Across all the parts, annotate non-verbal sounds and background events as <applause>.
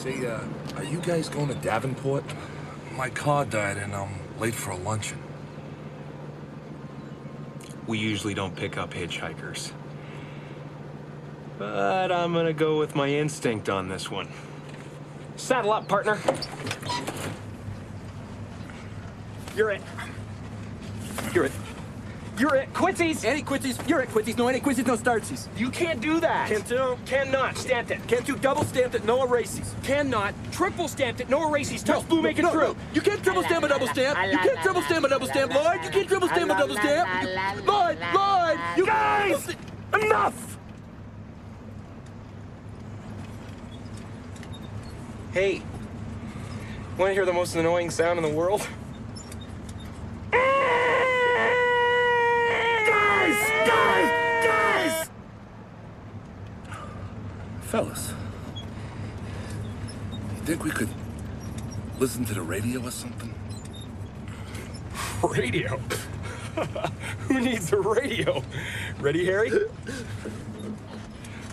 Say, uh, are you guys going to Davenport? My car died and I'm late for a luncheon. We usually don't pick up hitchhikers. But I'm gonna go with my instinct on this one. Saddle up, partner. You're it. You're at. Quincy's! Any quincies? You're at quincies. No any quincies, no startsies. You can't do that! Can't do? Cannot. Stamped it. Can't do double stamped it, no erases. Cannot. Triple stamped it. No erases. Touch blue, make it no, through. no. You can't triple stamp a double stamp. You can't triple stamp a double stamp, Lloyd. You can't triple stamp a double stamp. Lloyd, Lloyd, you Guys! Enough! Hey, want to hear the most annoying sound in the world? Guys! Guys! Guys! Fellas, you think we could listen to the radio or something? Radio? <laughs> Who needs a radio? Ready, Harry?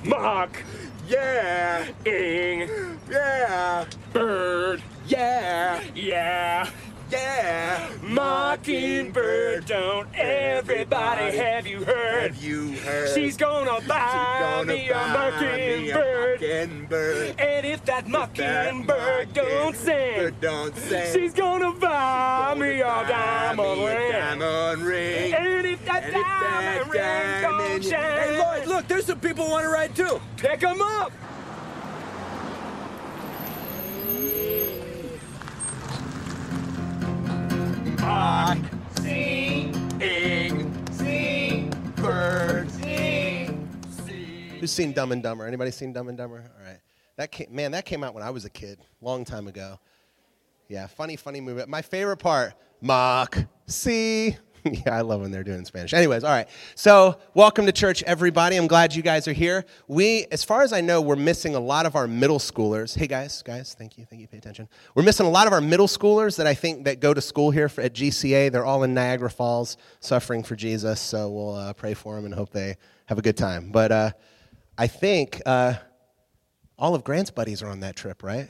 Mock. Yeah, Ing. yeah, Bird. yeah, Yeah. yeah. Mockingbird, don't everybody have you heard? Have you heard? She's gonna buy gonna me a buy me a mockingbird. mockingbird. And if that mockingbird don't sing, Don't sing. she's gonna buy me a Buy diamond me a ring. diamond ring. And if that And if that diamond ring don't shine, Hey, Lloyd, look, there's some people want to ride too. pick 'em up. Mock, Who's seen Dumb and Dumber? Anybody seen Dumb and Dumber? All right. That came, man, that came out when I was a kid, long time ago. Yeah, funny, funny movie. My favorite part, mock, see. <laughs> yeah, I love when they're doing Spanish. Anyways, all right. So, welcome to church, everybody. I'm glad you guys are here. We, as far as I know, we're missing a lot of our middle schoolers. Hey, guys, guys, thank you, thank you, pay attention. We're missing a lot of our middle schoolers that I think that go to school here for, at GCA. They're all in Niagara Falls, suffering for Jesus. So we'll uh, pray for them and hope they have a good time. But uh, I think uh, all of Grant's buddies are on that trip, right?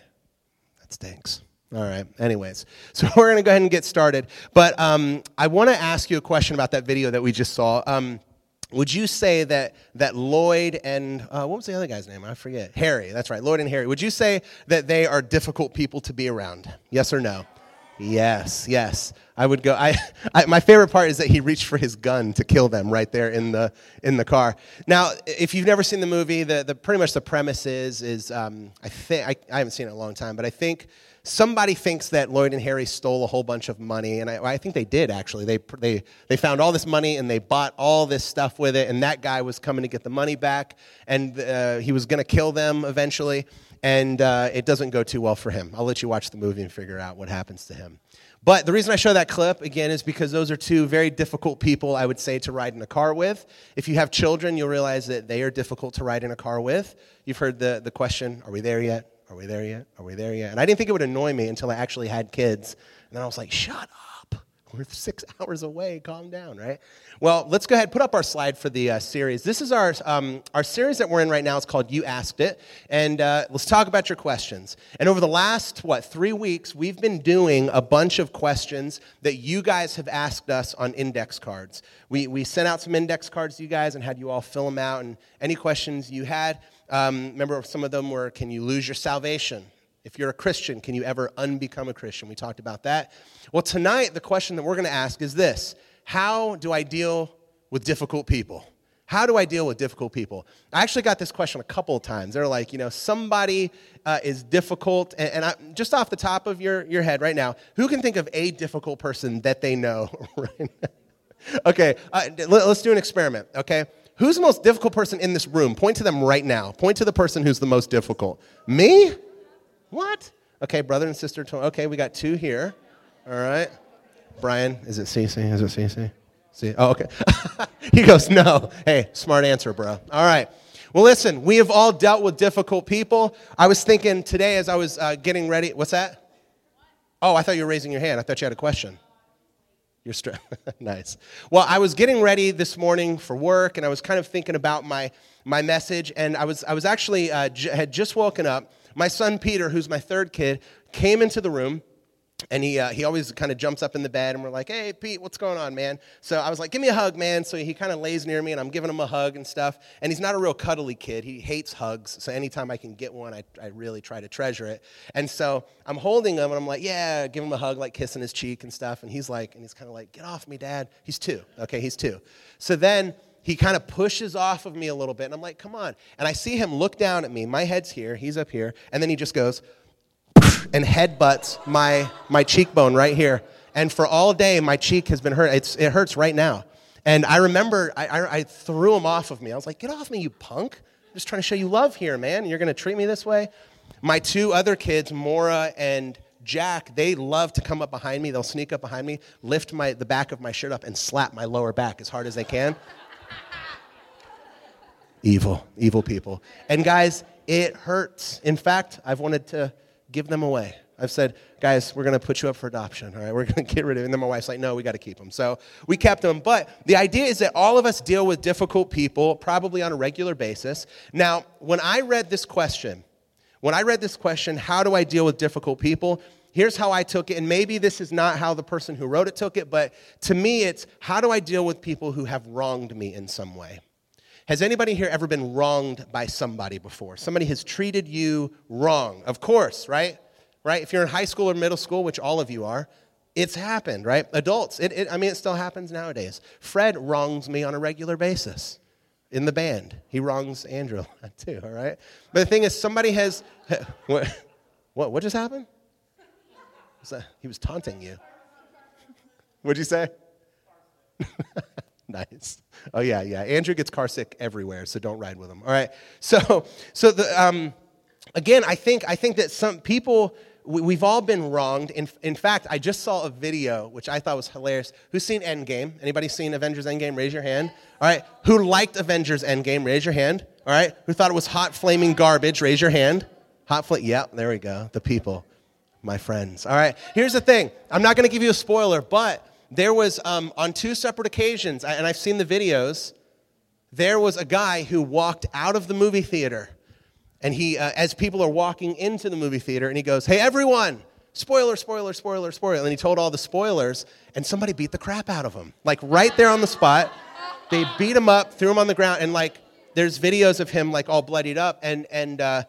That stinks. All right. Anyways, <laughs> so we're going to go ahead and get started. But um, I want to ask you a question about that video that we just saw. Um, would you say that that Lloyd and uh, what was the other guy's name? I forget. Harry. That's right. Lloyd and Harry. Would you say that they are difficult people to be around? Yes or no? Yes, yes. I would go. I, I, my favorite part is that he reached for his gun to kill them right there in the in the car. Now, if you've never seen the movie, the, the pretty much the premise is is um, I think I, haven't seen it in a long time, but I think somebody thinks that Lloyd and Harry stole a whole bunch of money, and I, I think they did actually. They they they found all this money and they bought all this stuff with it, and that guy was coming to get the money back, and uh, he was going to kill them eventually and uh, it doesn't go too well for him. I'll let you watch the movie and figure out what happens to him. But the reason I show that clip, again, is because those are two very difficult people, I would say, to ride in a car with. If you have children, you'll realize that they are difficult to ride in a car with. You've heard the, the question, Are we there yet? Are we there yet? Are we there yet? And I didn't think it would annoy me until I actually had kids. And then I was like, Shut up. We're six <laughs> hours away. Calm down, right? Well, let's go ahead. Put up our slide for the uh, series. This is our um, our series that we're in right now. It's called "You Asked It," and uh, let's talk about your questions. And over the last what three weeks, we've been doing a bunch of questions that you guys have asked us on index cards. We we sent out some index cards to you guys and had you all fill them out. And any questions you had, um, remember some of them were, "Can you lose your salvation?" If you're a Christian, can you ever unbecome a Christian? We talked about that. Well, tonight, the question that we're going to ask is this How do I deal with difficult people? How do I deal with difficult people? I actually got this question a couple of times. They're like, you know, somebody uh, is difficult, and, and I, just off the top of your, your head right now, who can think of a difficult person that they know? <laughs> Okay, uh, let, let's do an experiment, okay? Who's the most difficult person in this room? Point to them right now. Point to the person who's the most difficult. Me? What? Okay, brother and sister. Okay, we got two here. All right. Brian, is it Cece? Is it Cece? See? Oh, okay. <laughs> he goes, no. Hey, smart answer, bro. All right. Well, listen, we have all dealt with difficult people. I was thinking today as I was uh, getting ready. What's that? Oh, I thought you were raising your hand. I thought you had a question. You're str- <laughs> nice. Well, I was getting ready this morning for work, and I was kind of thinking about my my message, and I was I was actually uh, j- had just woken up. My son Peter, who's my third kid, came into the room and he, uh, he always kind of jumps up in the bed and we're like hey pete what's going on man? So i was like give me a hug man. So he kind of lays near me and i'm giving him a hug and stuff and he's not a real cuddly kid. He hates hugs so anytime i can get one i, I really try to treasure it. And so i'm holding him and i'm like yeah give him a hug like kissing his cheek and stuff and he's like and he's kind of like get off me dad. He's two okay he's two. So then he kind of pushes off of me a little bit and i'm like come on and i see him look down at me my head's here he's up here and then he just goes <laughs> and headbutts my, my cheekbone right here. And for all day, my cheek has been hurt. It's, it hurts right now. And I remember I, I, I threw him off of me. I was like, get off me, you punk. I'm just trying to show you love here, man. You're going to treat me this way? My two other kids, Mora and Jack, they love to come up behind me. They'll sneak up behind me, lift my, the back of my shirt up, and slap my lower back as hard as they can. Evil, evil people. And guys, it hurts. In fact, I've wanted to give them away. I've said, guys, we're going to put you up for adoption. All right, we're going <laughs> to get rid of it. And then my wife's like, no, we got to keep them. So we kept them. But the idea is that all of us deal with difficult people probably on a regular basis. Now, when I read this question, when I read this question, how do I deal with difficult people? Here's how I took it. And maybe this is not how the person who wrote it took it, but to me, it's how do I deal with people who have wronged me in some way? Has anybody here ever been wronged by somebody before? Somebody has treated you wrong. Of course, right? Right? If you're in high school or middle school, which all of you are, it's happened, right? Adults, it, it, I mean, it still happens nowadays. Fred wrongs me on a regular basis in the band. He wrongs Andrew <laughs> too, all right? But the thing is, somebody has. <laughs> What, what, what just happened? He was taunting you. <laughs> What'd you say? <laughs> nice. Oh yeah, yeah. Andrew gets car sick everywhere, so don't ride with him. All right. <laughs> So, so the um, again, I think I think that some people we, have all been wronged. In, in fact, I just saw a video which I thought was hilarious. Who's seen Endgame? Anybody seen Avengers Endgame? Raise your hand. All right. Who liked Avengers Endgame? Raise your hand. All right. Who thought it was hot flaming garbage? Raise your hand. Hot flame. Yep. There we go. The people, my friends. All right. Here's the thing. I'm not going to give you a spoiler, but there was um, on two separate occasions, and I've seen the videos, there was a guy who walked out of the movie theater. And he, uh, as people are walking into the movie theater, and he goes, Hey, everyone, spoiler, spoiler, spoiler, spoiler. And he told all the spoilers, and somebody beat the crap out of him. Like right there on the spot. They beat him up, threw him on the ground, and like there's videos of him like all bloodied up. And, and, uh,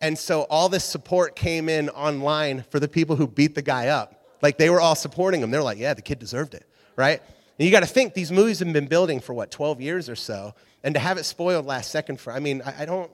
and so all this support came in online for the people who beat the guy up. Like they were all supporting him. They're like, yeah, the kid deserved it, right? And you got to think these movies have been building for what, 12 years or so, and to have it spoiled last second for, I mean, I, I don't,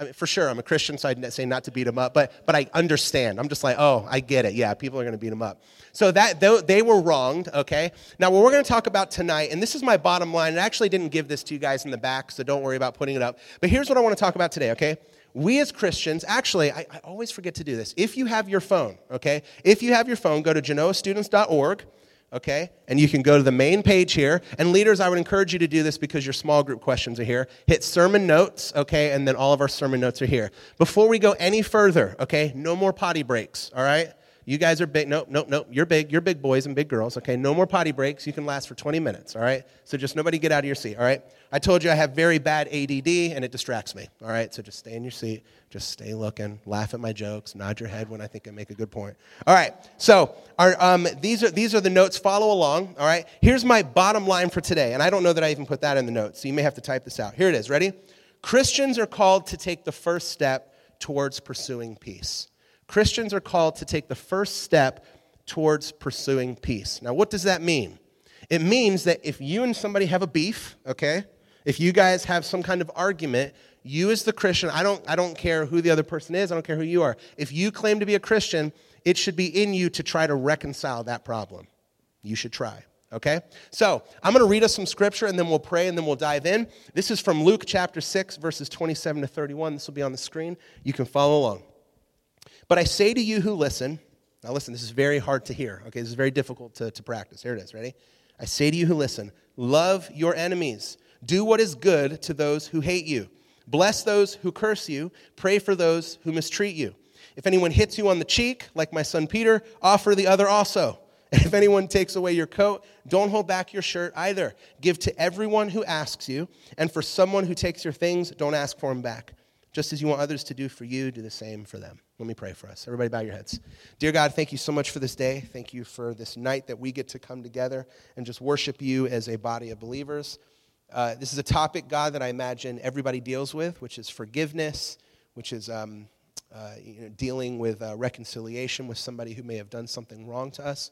I mean, for sure, I'm a Christian, so I'd say not to beat him up, but, but I understand. I'm just like, oh, I get it. Yeah, people are going to beat him up. So that they were wronged, okay? Now, what we're going to talk about tonight, and this is my bottom line, I actually didn't give this to you guys in the back, so don't worry about putting it up. But here's what I want to talk about today, okay? We as Christians, actually, I, I, always forget to do this. If you have your phone, okay, if you have your phone, go to genoastudents.org, okay, and you can go to the main page here. And leaders, I would encourage you to do this because your small group questions are here. Hit sermon notes, okay, and then all of our sermon notes are here. Before we go any further, okay, no more potty breaks, all right? You guys are big. Nope, nope, nope. You're big. You're big boys and big girls. Okay, no more potty breaks. You can last for 20 minutes. All right. So just nobody get out of your seat. All right. I told you I have very bad ADD and it distracts me. All right. So just stay in your seat. Just stay looking. Laugh at my jokes. Nod your head when I think I make a good point. All right. So our, um, these are these are the notes. Follow along. All right. Here's my bottom line for today, and I don't know that I even put that in the notes, so you may have to type this out. Here it is. Ready? Christians are called to take the first step towards pursuing peace. Christians are called to take the first step towards pursuing peace. Now, what does that mean? It means that if you and somebody have a beef, okay, if you guys have some kind of argument, you as the Christian, I don't, I don't care who the other person is, I don't care who you are. If you claim to be a Christian, it should be in you to try to reconcile that problem. You should try. Okay? So, I'm going to read us some scripture and then we'll pray and then we'll dive in. This is from Luke chapter 6, verses 27 to 31. This will be on the screen. You can follow along. But I say to you who listen, now listen, this is very hard to hear. Okay, this is very difficult to, to practice. Here it is. Ready? I say to you who listen, love your enemies, do what is good to those who hate you, bless those who curse you, pray for those who mistreat you. If anyone hits you on the cheek, like my son Peter, offer the other also. And <laughs> if anyone takes away your coat, don't hold back your shirt either. Give to everyone who asks you, and for someone who takes your things, don't ask for him back. Just as you want others to do for you, do the same for them. Let me pray for us. Everybody, bow your heads. Dear God, thank you so much for this day. Thank you for this night that we get to come together and just worship you as a body of believers. Uh, this is a topic, God, that I imagine everybody deals with, which is forgiveness, which is um, uh, you know, dealing with uh, reconciliation with somebody who may have done something wrong to us.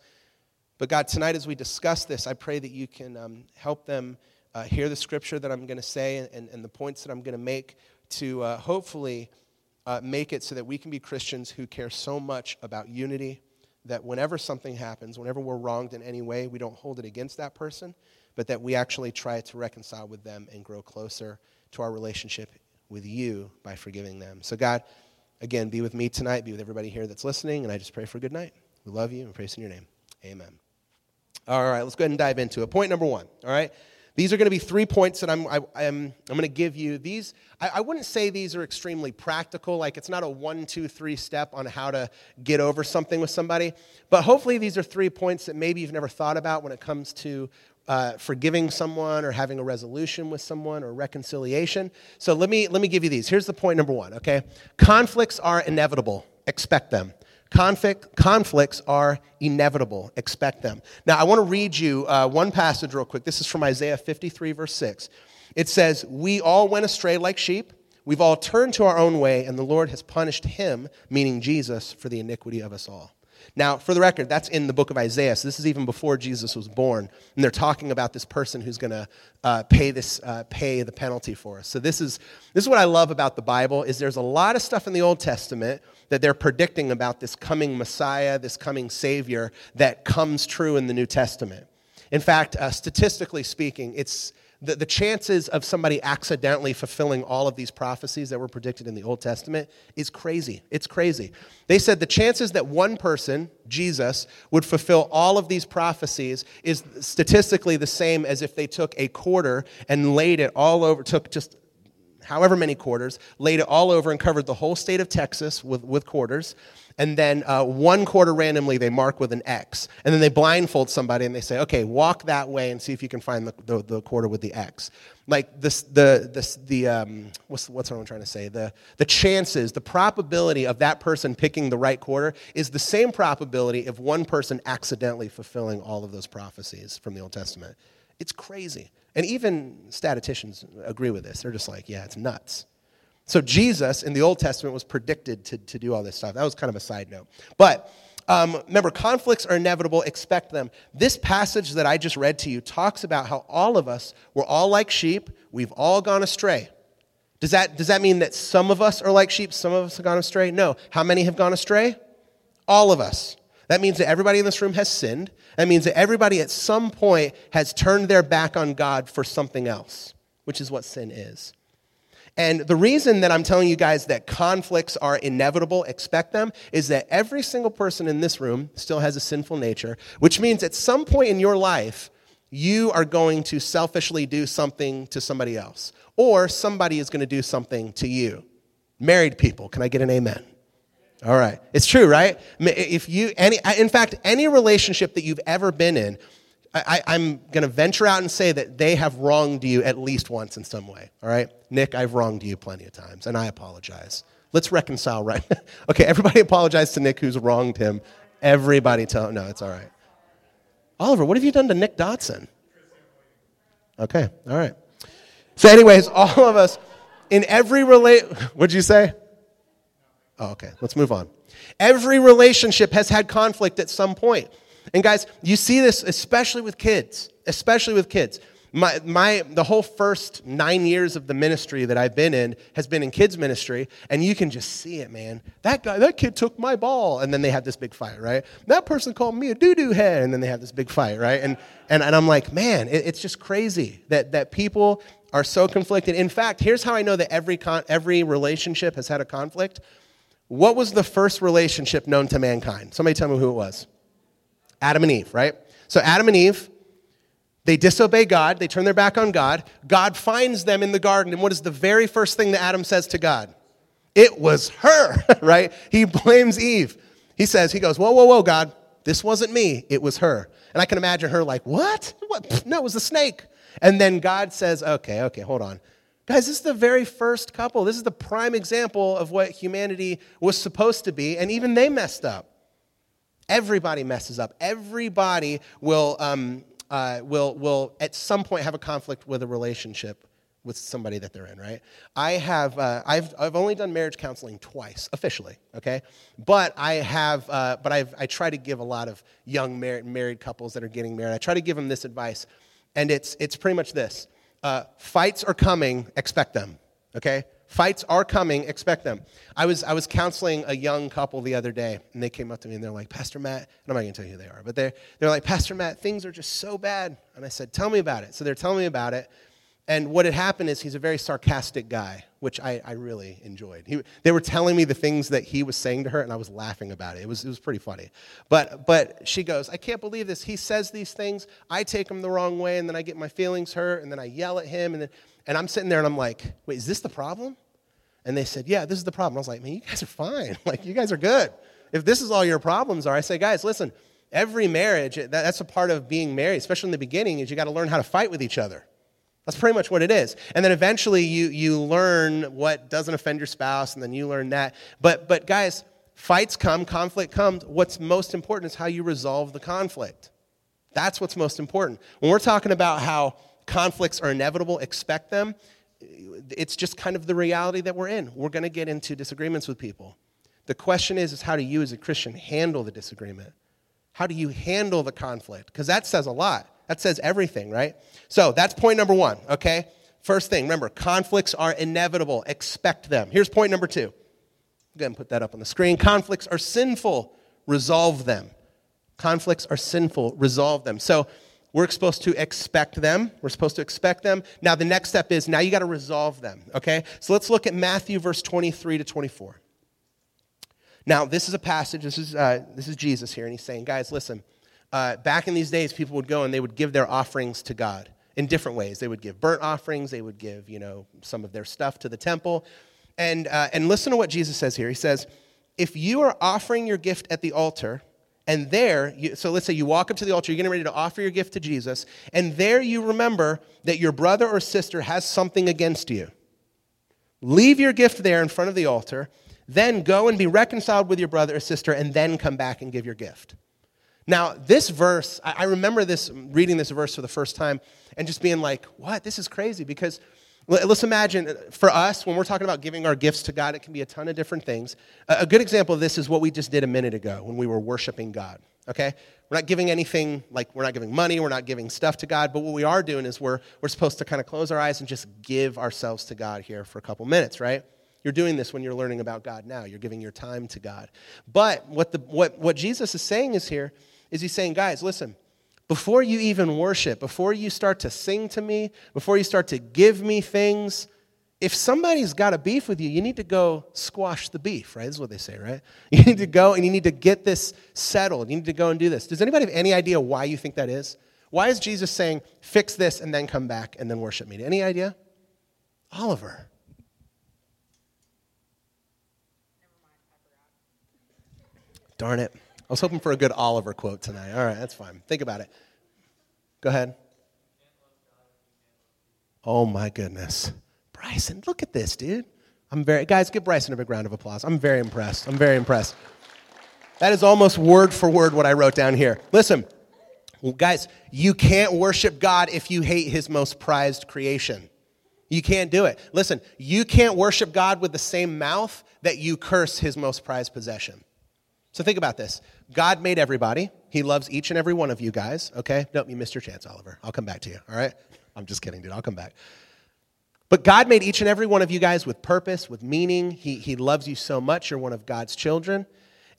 But God, tonight as we discuss this, I pray that you can um, help them uh, hear the scripture that I'm going to say and, and, the points that I'm going to make to uh, hopefully make it so that we can be Christians who care so much about unity that whenever something happens, whenever we're wronged in any way, we don't hold it against that person, but that we actually try to reconcile with them and grow closer to our relationship with you by forgiving them. So, God, again, be with me tonight, be with everybody here that's listening, and I just pray for a good night. We love you and praise in your name. Amen. All right, let's go ahead and dive into it. Point number one, all right? These are going to be three points that I'm, I, am I'm going to give you. These, I, I wouldn't say these are extremely practical, like it's not a one, two, three step on how to get over something with somebody, but hopefully these are three points that maybe you've never thought about when it comes to uh, forgiving someone or having a resolution with someone or reconciliation. So let me, let me give you these. Here's the point number one, okay? Conflicts are inevitable, expect them. Conflict, conflicts are inevitable. Expect them. Now, I want to read you uh, one passage real quick. This is from Isaiah 53, verse 6. It says, We all went astray like sheep. We've all turned to our own way, and the Lord has punished him, meaning Jesus, for the iniquity of us all. Now, for the record, that's in the book of Isaiah. So this is even before Jesus was born, and they're talking about this person who's going to uh, pay this uh, pay the penalty for us. So this is this is what I love about the Bible is there's a lot of stuff in the Old Testament that they're predicting about this coming Messiah, this coming Savior that comes true in the New Testament. In fact, uh, statistically speaking, it's the, the chances of somebody accidentally fulfilling all of these prophecies that were predicted in the Old Testament is crazy. It's crazy. They said the chances that one person, Jesus, would fulfill all of these prophecies is statistically the same as if they took a quarter and laid it all over, took just however many quarters, laid it all over and covered the whole state of Texas with, with quarters and then uh, one quarter randomly they mark with an X. And then they blindfold somebody and they say, okay, walk that way and see if you can find the, the, the quarter with the X. Like this, the, this, the um, what's, what's what I'm trying to say? The, the chances, the probability of that person picking the right quarter is the same probability of one person accidentally fulfilling all of those prophecies from the Old Testament. It's crazy. And even statisticians agree with this. They're just like, yeah, it's nuts. So Jesus in the Old Testament was predicted to, to do all this stuff. That was kind of a side note. But um, remember, conflicts are inevitable, expect them. This passage that I just read to you talks about how all of us, we're all like sheep, we've all gone astray. Does that, does that mean that some of us are like sheep, some of us have gone astray? No. How many have gone astray? All of us. That means that everybody in this room has sinned. That means that everybody at some point has turned their back on God for something else, which is what sin is. And the reason that I'm telling you guys that conflicts are inevitable, expect them, is that every single person in this room still has a sinful nature, which means at some point in your life, you are going to selfishly do something to somebody else, or somebody is going to do something to you. Married people, can I get an amen? All right. It's true, right? If you any in fact any relationship that you've ever been in, I, am going to venture out and say that they have wronged you at least once in some way. All right? Nick, I've wronged you plenty of times, and I apologize. Let's reconcile right <laughs> Okay, everybody <laughs> apologize to Nick who's wronged him. Everybody tell no, it's all right. Oliver, what have you done to Nick Dotson? Okay, all right. So, anyways, <laughs> all of us in every relate what'd you say? Oh, okay, let's move on. Every relationship has had conflict at some point. And guys, you see this especially with kids, especially with kids. My, my, the whole first nine years of the ministry that I've been in has been in kids ministry, and you can just see it, man. That guy, that kid took my ball, and then they have this big fight, right? That person called me a doo-doo head, and then they have this big fight, right? And, and, and I'm like, man, it, it's just crazy that, that people are so conflicted. In fact, here's how I know that every, con- every relationship has had a conflict. What was the first relationship known to mankind? Somebody tell me who it was. Adam and Eve, right? So Adam and Eve, they disobey God, they turn their back on God. God finds them in the garden, and what is the very first thing that Adam says to God? It was her, <laughs> right? He blames Eve. He says, he goes, whoa, whoa, whoa, God, this wasn't me, it was her. And I can imagine her like, what? what? No, it was the snake. And then God says, okay, okay, hold on. Guys, this is the very first couple. This is the prime example of what humanity was supposed to be, and even they messed up. Everybody messes up. Everybody will, um, uh, will, will at some point have a conflict with a relationship with somebody that they're in, right? I have, uh, I've, I've only done marriage counseling twice, officially, okay? But I have, uh, but I've, I try to give a lot of young married, married couples that are getting married, I try to give them this advice, and it's, it's pretty much this. Uh, fights are coming, expect them, okay? Fights are coming, expect them. I was, I was counseling a young couple the other day, and they came up to me and they're like, Pastor Matt, and I'm not going to tell you who they are, but they're, they're like, Pastor Matt, things are just so bad. And I said, Tell me about it. So they're telling me about it. And what had happened is he's a very sarcastic guy, which I, I really enjoyed. He, they were telling me the things that he was saying to her, and I was laughing about it. It was, it was pretty funny. But, but she goes, I can't believe this. He says these things, I take them the wrong way, and then I get my feelings hurt, and then I yell at him, and, then, and I'm sitting there and I'm like, wait, is this the problem? And they said, yeah, this is the problem. I was like, man, you guys are fine. <laughs> like, you guys are good. If this is all your problems are, I say, guys, listen, every marriage, that, that's a part of being married, especially in the beginning, is you got to learn how to fight with each other. That's pretty much what it is. And then eventually you, you learn what doesn't offend your spouse, and then you learn that. But, but guys, fights come, conflict comes. What's most important is how you resolve the conflict. That's what's most important. When we're talking about how conflicts are inevitable, expect them, it's just kind of the reality that we're in. We're going to get into disagreements with people. The question is, is how do you as a Christian handle the disagreement? How do you handle the conflict? Because that says a lot. That says everything, right? So that's point number one, okay? First thing, remember, conflicts are inevitable. Expect them. Here's point number two. Go ahead and put that up on the screen. Conflicts are sinful. Resolve them. Conflicts are sinful. Resolve them. So we're supposed to expect them. We're supposed to expect them. Now, the next step is now you got to resolve them, okay? So let's look at Matthew verse 23 to 24. Now, this is a passage, this is, uh, this is Jesus here, and he's saying, guys, listen uh, back in these days, people would go and they would give their offerings to God in different ways. They would give burnt offerings, they would give, you know, some of their stuff to the temple. And, uh, and listen to what Jesus says here. He says, if you are offering your gift at the altar, and there, you, so let's say you walk up to the altar, you're getting ready to offer your gift to Jesus, and there you remember that your brother or sister has something against you. Leave your gift there in front of the altar, then go and be reconciled with your brother or sister, and then come back and give your gift. Now, this verse, I remember this reading this verse for the first time and just being like, what? This is crazy because let's imagine uh, for us, when we're talking about giving our gifts to God, it can be a ton of different things. A good example of this is what we just did a minute ago when we were worshiping God, okay? We're not giving anything, like we're not giving money, we're not giving stuff to God, but what we are doing is we're, we're supposed to kind of close our eyes and just give ourselves to God here for a couple minutes, right? You're doing this when you're learning about God now. You're giving your time to God. But what, the, what, what Jesus is saying is here is he's saying, guys, listen, before you even worship, before you start to sing to me, before you start to give me things, if somebody's got a beef with you, you need to go squash the beef, right? Is what they say, right? <laughs> You need to go and you need to get this settled. You need to go and do this. Does anybody have any idea why you think that is? Why is Jesus saying, fix this and then come back and then worship me? Any idea? Oliver. Darn it. I was hoping for a good Oliver quote tonight. All right, that's fine. Think about it. Go ahead. Oh my goodness. Bryson, look at this, dude. I'm very guys, give Bryson a big round of applause. I'm very impressed. I'm very impressed. That is almost word for word what I wrote down here. Listen, guys, you can't worship God if you hate his most prized creation. You can't do it. Listen, you can't worship God with the same mouth that you curse his most prized possession. So think about this. God made everybody. He loves each and every one of you guys, okay? Nope, you missed your chance, Oliver. I'll come back to you, all right? I'm just kidding, dude. I'll come back. But God made each and every one of you guys with purpose, with meaning. He, he loves you so much. You're one of God's children.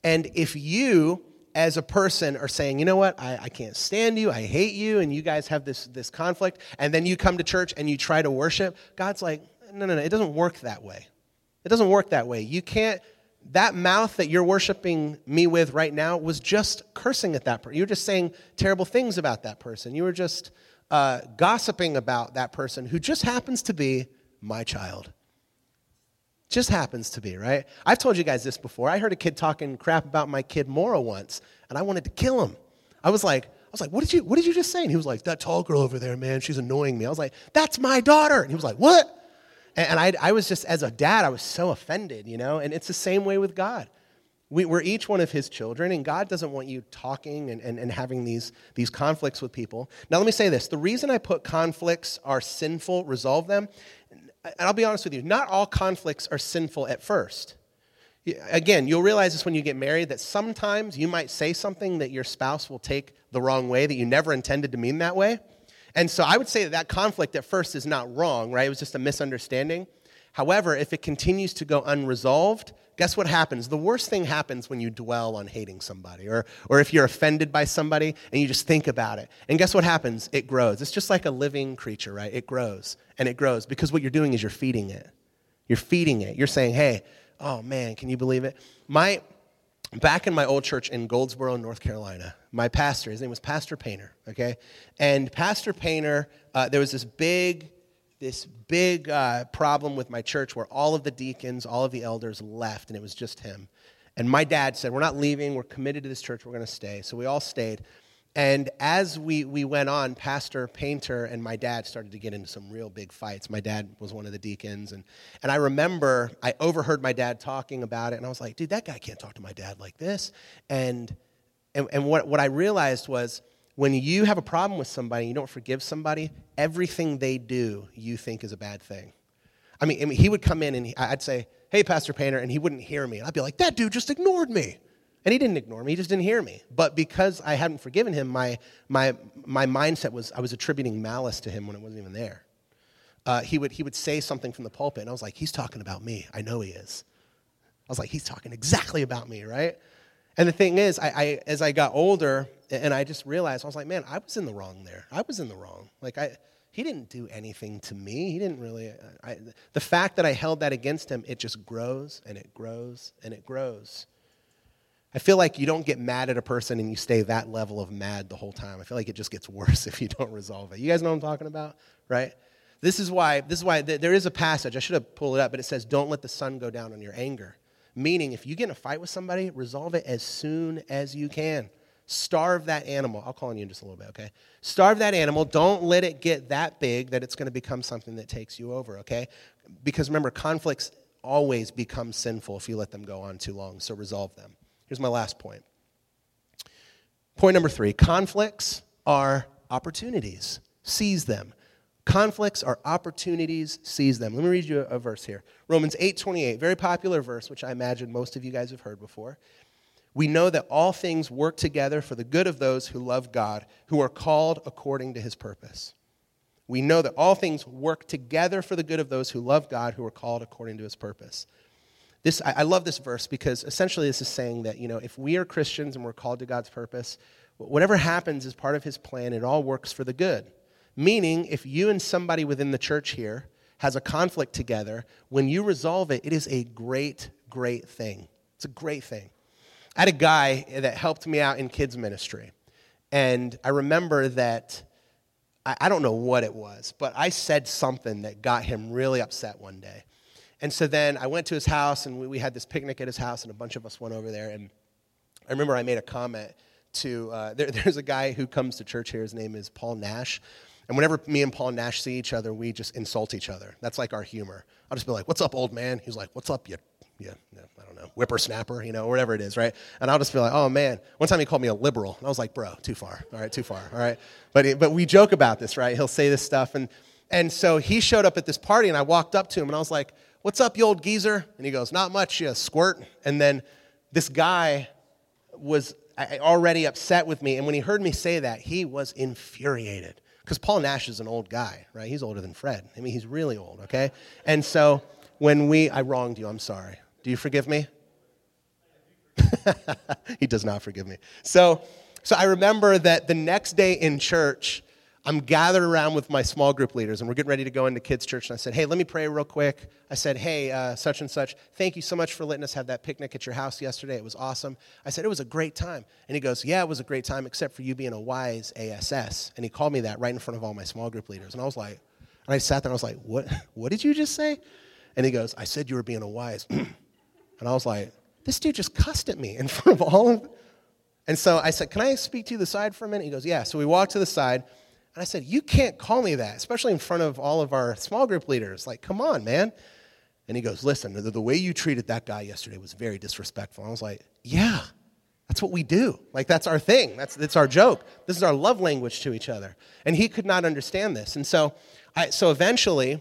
And if you, as a person, are saying, you know what, I, I can't stand you, I hate you, and you guys have this, this conflict, and then you come to church and you try to worship, God's like, no, no, no, it doesn't work that way. It doesn't work that way. You can't that mouth that you're worshiping me with right now was just cursing at that person. You were just saying terrible things about that person. You were just uh, gossiping about that person who just happens to be my child. Just happens to be, right? I've told you guys this before. I heard a kid talking crap about my kid Mora once, and I wanted to kill him. I was like, I was like, what did you what did you just say? And he was like, that tall girl over there, man, she's annoying me. I was like, that's my daughter. And he was like, what? And I, I was just, as a dad, I was so offended, you know? And it's the same way with God. We, we're each one of his children, and God doesn't want you talking and, and, and having these, these conflicts with people. Now, let me say this the reason I put conflicts are sinful, resolve them, and I'll be honest with you, not all conflicts are sinful at first. Again, you'll realize this when you get married that sometimes you might say something that your spouse will take the wrong way that you never intended to mean that way. And so I would say that that conflict at first is not wrong, right? It was just a misunderstanding. However, if it continues to go unresolved, guess what happens? The worst thing happens when you dwell on hating somebody, or, or if you're offended by somebody and you just think about it. And guess what happens? It grows. It's just like a living creature, right? It grows and it grows because what you're doing is you're feeding it. You're feeding it. You're saying, hey, oh man, can you believe it? My, back in my old church in Goldsboro, North Carolina, my pastor, his name was Pastor Painter, okay? And Pastor Painter, uh, there was this big, this big uh, problem with my church where all of the deacons, all of the elders left, and it was just him. And my dad said, We're not leaving, we're committed to this church, we're going to stay. So we all stayed. And as we, we went on, Pastor Painter and my dad started to get into some real big fights. My dad was one of the deacons. And, and I remember I overheard my dad talking about it, and I was like, dude, that guy can't talk to my dad like this. And, and, and what, what I realized was when you have a problem with somebody, you don't forgive somebody, everything they do you think is a bad thing. I mean, I mean he would come in and he, I'd say, hey, Pastor Painter, and he wouldn't hear me. And I'd be like, that dude just ignored me. And he didn't ignore me, he just didn't hear me. But because I hadn't forgiven him, my, my, my mindset was I was attributing malice to him when it wasn't even there. Uh, he, would, he would say something from the pulpit, and I was like, he's talking about me. I know he is. I was like, he's talking exactly about me, right? And the thing is, I, I, as I got older, and I just realized, I was like, man, I was in the wrong there. I was in the wrong. Like, I, he didn't do anything to me. He didn't really. I, the fact that I held that against him, it just grows and it grows and it grows. I feel like you don't get mad at a person and you stay that level of mad the whole time. I feel like it just gets <laughs> worse if you don't resolve it. You guys know what I'm talking about, right? This is why this is why there is a passage. I should have pulled it up, but it says, "Don't let the sun go down on your anger." Meaning, if you get in a fight with somebody, resolve it as soon as you can. Starve that animal. I'll call on you in just a little bit, okay? Starve that animal. Don't let it get that big that it's going to become something that takes you over, okay? Because remember, conflicts always become sinful if you let them go on too long, so resolve them. Here's my last point. Point number three conflicts are opportunities. Seize them. Conflicts are opportunities, seize them. Let me read you a, verse here. Romans 8:28, very popular verse, which I imagine most of you guys have heard before. We know that all things work together for the good of those who love God, who are called according to his purpose. We know that all things work together for the good of those who love God, who are called according to his purpose. This, I, I love this verse because essentially this is saying that, you know, if we are Christians and we're called to God's purpose, whatever happens is part of his plan. It all works for the good. Meaning, if you and somebody within the church here has a conflict together, when you resolve it, it is a great, great thing. It's a great thing. I had a guy that helped me out in kids' ministry. And I remember that, I, I don't know what it was, but I said something that got him really upset one day. And so then I went to his house, and we, we had this picnic at his house, and a bunch of us went over there. And I remember I made a comment to uh, <laughs> there, there's a guy who comes to church here. His name is Paul Nash. And whenever me and Paul Nash see each other, we just insult each other. That's like our humor. I'll just be like, "What's up, old man?" He's like, "What's up, you, yeah, I don't know, whippersnapper, you know, whatever it is, right?" And I'll just be like, "Oh man." One time he called me a liberal, and I was like, "Bro, too far. All right, too far. All right." But but we joke about this, right? He'll say this stuff, and and so he showed up at this party, and I walked up to him, and I was like, What's up, you old geezer? And he goes, Not much, you squirt. And then this guy was uh, already upset with me. And when he heard me say that, he was infuriated. Because Paul Nash is an old guy, right? He's older than Fred. I mean, he's really old, okay? And so when we, I wronged you, I'm sorry. Do you forgive me? <laughs> he does not forgive me. So, so I remember that the next day in church, I'm gathered around with my small group leaders, and we're getting ready to go into kids' church. And I said, Hey, let me pray real quick. I said, Hey, uh, such and such, thank you so much for letting us have that picnic at your house yesterday. It was awesome. I said, It was a great time. And he goes, Yeah, it was a great time, except for you being a wise ASS. And he called me that right in front of all my small group leaders. And I was like, and I sat there and I was like, What, <laughs> what did you just say? And he goes, I said you were being a wise. <clears throat> and I was like, This dude just cussed at me in <laughs> front of all of. And so I said, Can I speak to you the side for a minute? He goes, Yeah. So we walked to the side. And I said, You can't call me that, especially in front of all of our small group leaders. Like, come on, man. And he goes, Listen, the, the way you treated that guy yesterday was very disrespectful. I was like, Yeah, that's what we do. Like, that's our thing. That's, that's our joke. This is our love language to each other. And he could not understand this. And so, I, so eventually,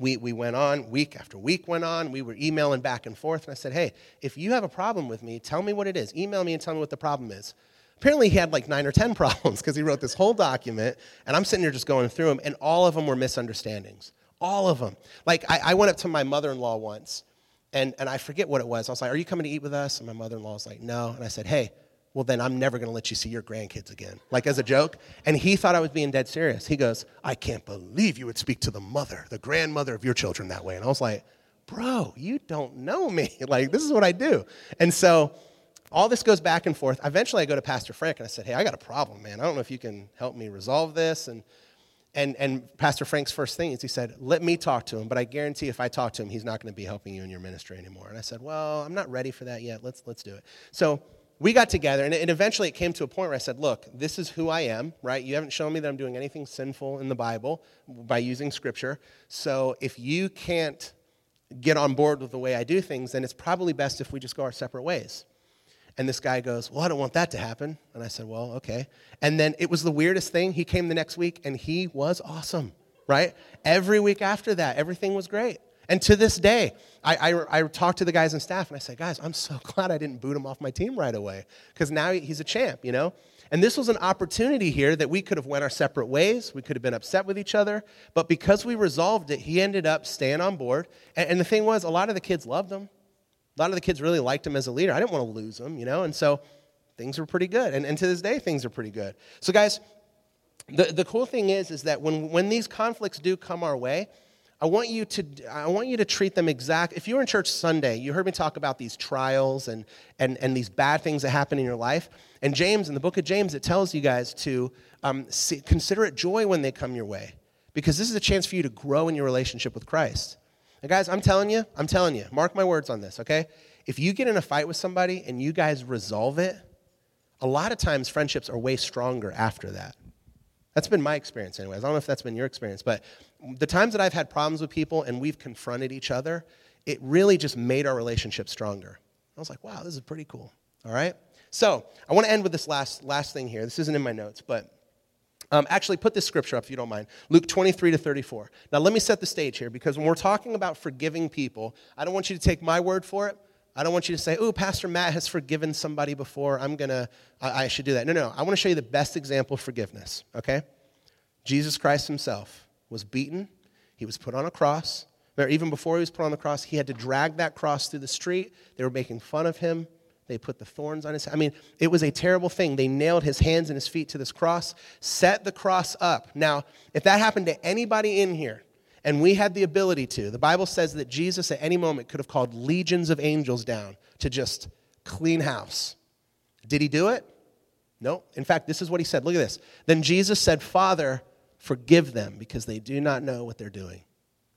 we, we went on, week after week went on. We were emailing back and forth. And I said, Hey, if you have a problem with me, tell me what it is. Email me and tell me what the problem is. Apparently, he had like nine or 10 <laughs> problems because he wrote this whole document. And I'm sitting here just going through them, and all of them were misunderstandings. All of them. Like, I, I went up to my mother in law once, and, and I forget what it was. I was like, Are you coming to eat with us? And my mother in law was like, No. And I said, Hey, well, then I'm never going to let you see your grandkids again. Like as a joke. And he thought I was being dead serious. He goes, I can't believe you would speak to the mother, the grandmother of your children that way. And I was like, Bro, you don't know me. <laughs> like, this is what I do. And so all this goes back and forth. Eventually, I go to Pastor Frank and I said, Hey, I got a problem, man. I don't know if you can help me resolve this. And and, and Pastor Frank's first thing is he said, Let me talk to him, but I guarantee if I talk to him, he's not going to be helping you in your ministry anymore. And I said, Well, I'm not ready for that yet. Let's, let's do it. So we got together, and, and eventually it came to a point where I said, Look, this is who I am, right? You haven't shown me that I'm doing anything sinful in the Bible by using scripture. So if you can't get on board with the way I do things, then it's probably best if we just go our separate ways. And this guy goes, Well, I don't want that to happen. And I said, Well, okay. And then it was the weirdest thing. He came the next week and he was awesome, right? Every week after that, everything was great. And to this day, I, I, I talk to the guys and staff and I say, Guys, I'm so <laughs> glad I didn't boot him off my team right away because now he's a champ, you know? And this was an opportunity here that we could have went our separate ways. We could have been upset with each other. But because we resolved it, he ended up staying on board. And, and the thing was, a lot of the kids loved him. A lot of the kids really liked him as a leader. I didn't want to lose him, you know? And so things were pretty good. And, and to this day, things are pretty good. So, guys, the, the cool thing is, is that when, when these conflicts do come our way, I want you to I want you to treat them exact. If you were in church Sunday, you heard me talk about these trials and and and these bad things that happen in your life. And James, in the book of James, it tells you guys to um, see, consider it joy when they come your way, because this is a chance for you to grow in your relationship with Christ. And guys, I'm telling you, I'm telling you, mark my words on this, okay? If you get in a fight with somebody and you guys resolve it, a lot of times friendships are way stronger after that. That's been my experience, anyways. I don't know if that's been your experience, but the times that I've had problems with people and we've confronted each other, it really just made our relationship stronger. I was like, wow, this is pretty cool. All right? So I want to end with this last, last thing here. This isn't in my notes, but um, actually, put this scripture up if you don't mind. Luke 23 to 34. Now, let me set the stage here because when we're talking about forgiving people, I don't want you to take my word for it. I don't want you to say, oh, Pastor Matt has forgiven somebody before. I'm going to, I should do that. No, no. I want to show you the best example of forgiveness, okay? Jesus Christ himself was beaten, he was put on a cross. Even before he was put on the cross, he had to drag that cross through the street. They were making fun of him. They put the thorns on his I mean, it was a terrible thing. They nailed his hands and his feet to this cross, set the cross up. Now, if that happened to anybody in here, and we had the ability to, the Bible says that Jesus at any moment could have called legions of angels down to just clean house. Did he do it? No. In fact, this is what he said. Look at this. Then Jesus said, Father, forgive them because they do not know what they're doing.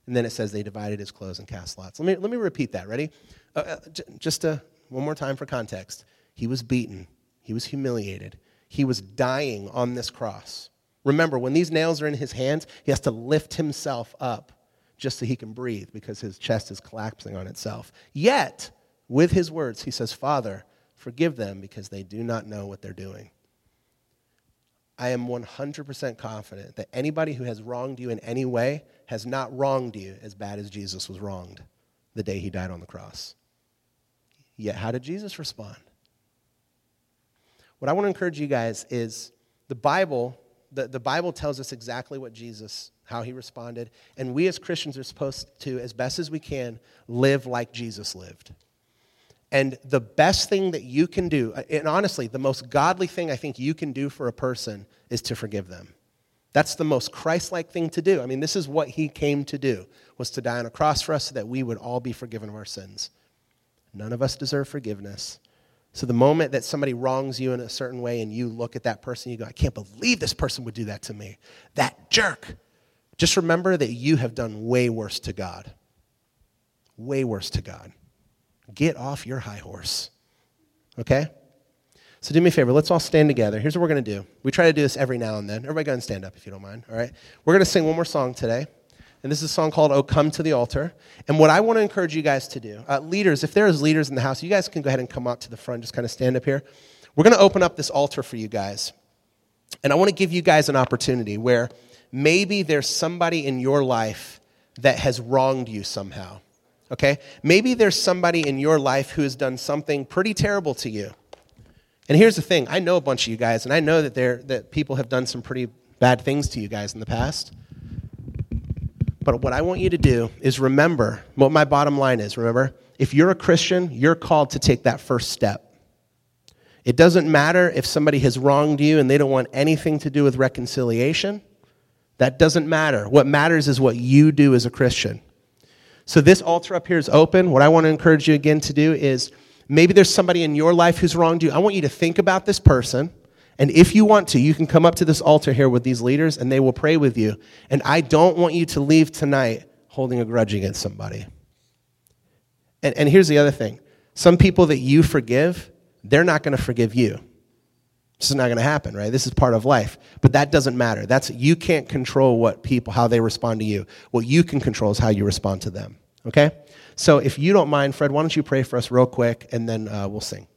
And then it says they divided his clothes and cast lots. Let me, let me repeat that. Ready? Uh, uh just to one more time for context. He was beaten, he was humiliated, he was dying on this cross. Remember, when these nails are in his hands, he has to lift himself up just so he can breathe because his chest is collapsing on itself. Yet, with his words, he says, Father, forgive them because they do not know what they're doing. I am 100% confident that anybody who has wronged you in any way has not wronged you as bad as Jesus was wronged the day he died on the cross. Yet, how did Jesus respond? What I want to encourage you guys is the Bible, the, the Bible tells us exactly what Jesus, how he responded, and we as Christians are supposed to, as best as we can, live like Jesus lived. And the best thing that you can do, and honestly, the most godly thing I think you can do for a person is to forgive them. That's the most Christ-like thing to do. I mean, this is what he came to do, was to die on a cross for us so that we would all be forgiven of our sins. None of us deserve forgiveness. So the moment that somebody wrongs you in a certain way and you look at that person, you go, I can't believe this person would do that to me. That jerk. Just remember that you have done way worse to God. Way worse to God. Get off your high horse. Okay? So do me a favor, let's all stand together. Here's what we're going to do. We try to do this every now and then. Everybody go and stand up if you don't mind, all right? We're going to sing one more song today. And this is a song called Oh Come to the Altar. And what I want to encourage you guys to do, uh, leaders, if there's leaders in the house, you guys can go ahead and come out to the front, just kind of stand up here. We're going to open up this altar for you guys. And I want to give you guys an opportunity where maybe there's somebody in your life that has wronged you somehow. Okay? Maybe there's somebody in your life who has done something pretty terrible to you. And here's the thing I know a bunch of you guys, and I know that, there, that people have done some pretty bad things to you guys in the past. But what I want you to do is remember what my bottom line is. Remember, if you're a Christian, you're called to take that first step. It doesn't matter if somebody has wronged you and they don't want anything to do with reconciliation. That doesn't matter. What matters is what you do as a Christian. So, this altar up here is open. What I want to encourage you again to do is maybe there's somebody in your life who's wronged you. I want you to think about this person. And if you want to, you can come up to this altar here with these leaders and they will pray with you. And I don't want you to leave tonight holding a grudge against somebody. And, and here's the other thing some people that you forgive, they're not going to forgive you. This is not going to happen, right? This is part of life. But that doesn't matter. That's you can't control what people how they respond to you. What you can control is how you respond to them. Okay? So if you don't mind, Fred, why don't you pray for us real quick and then uh, we'll sing.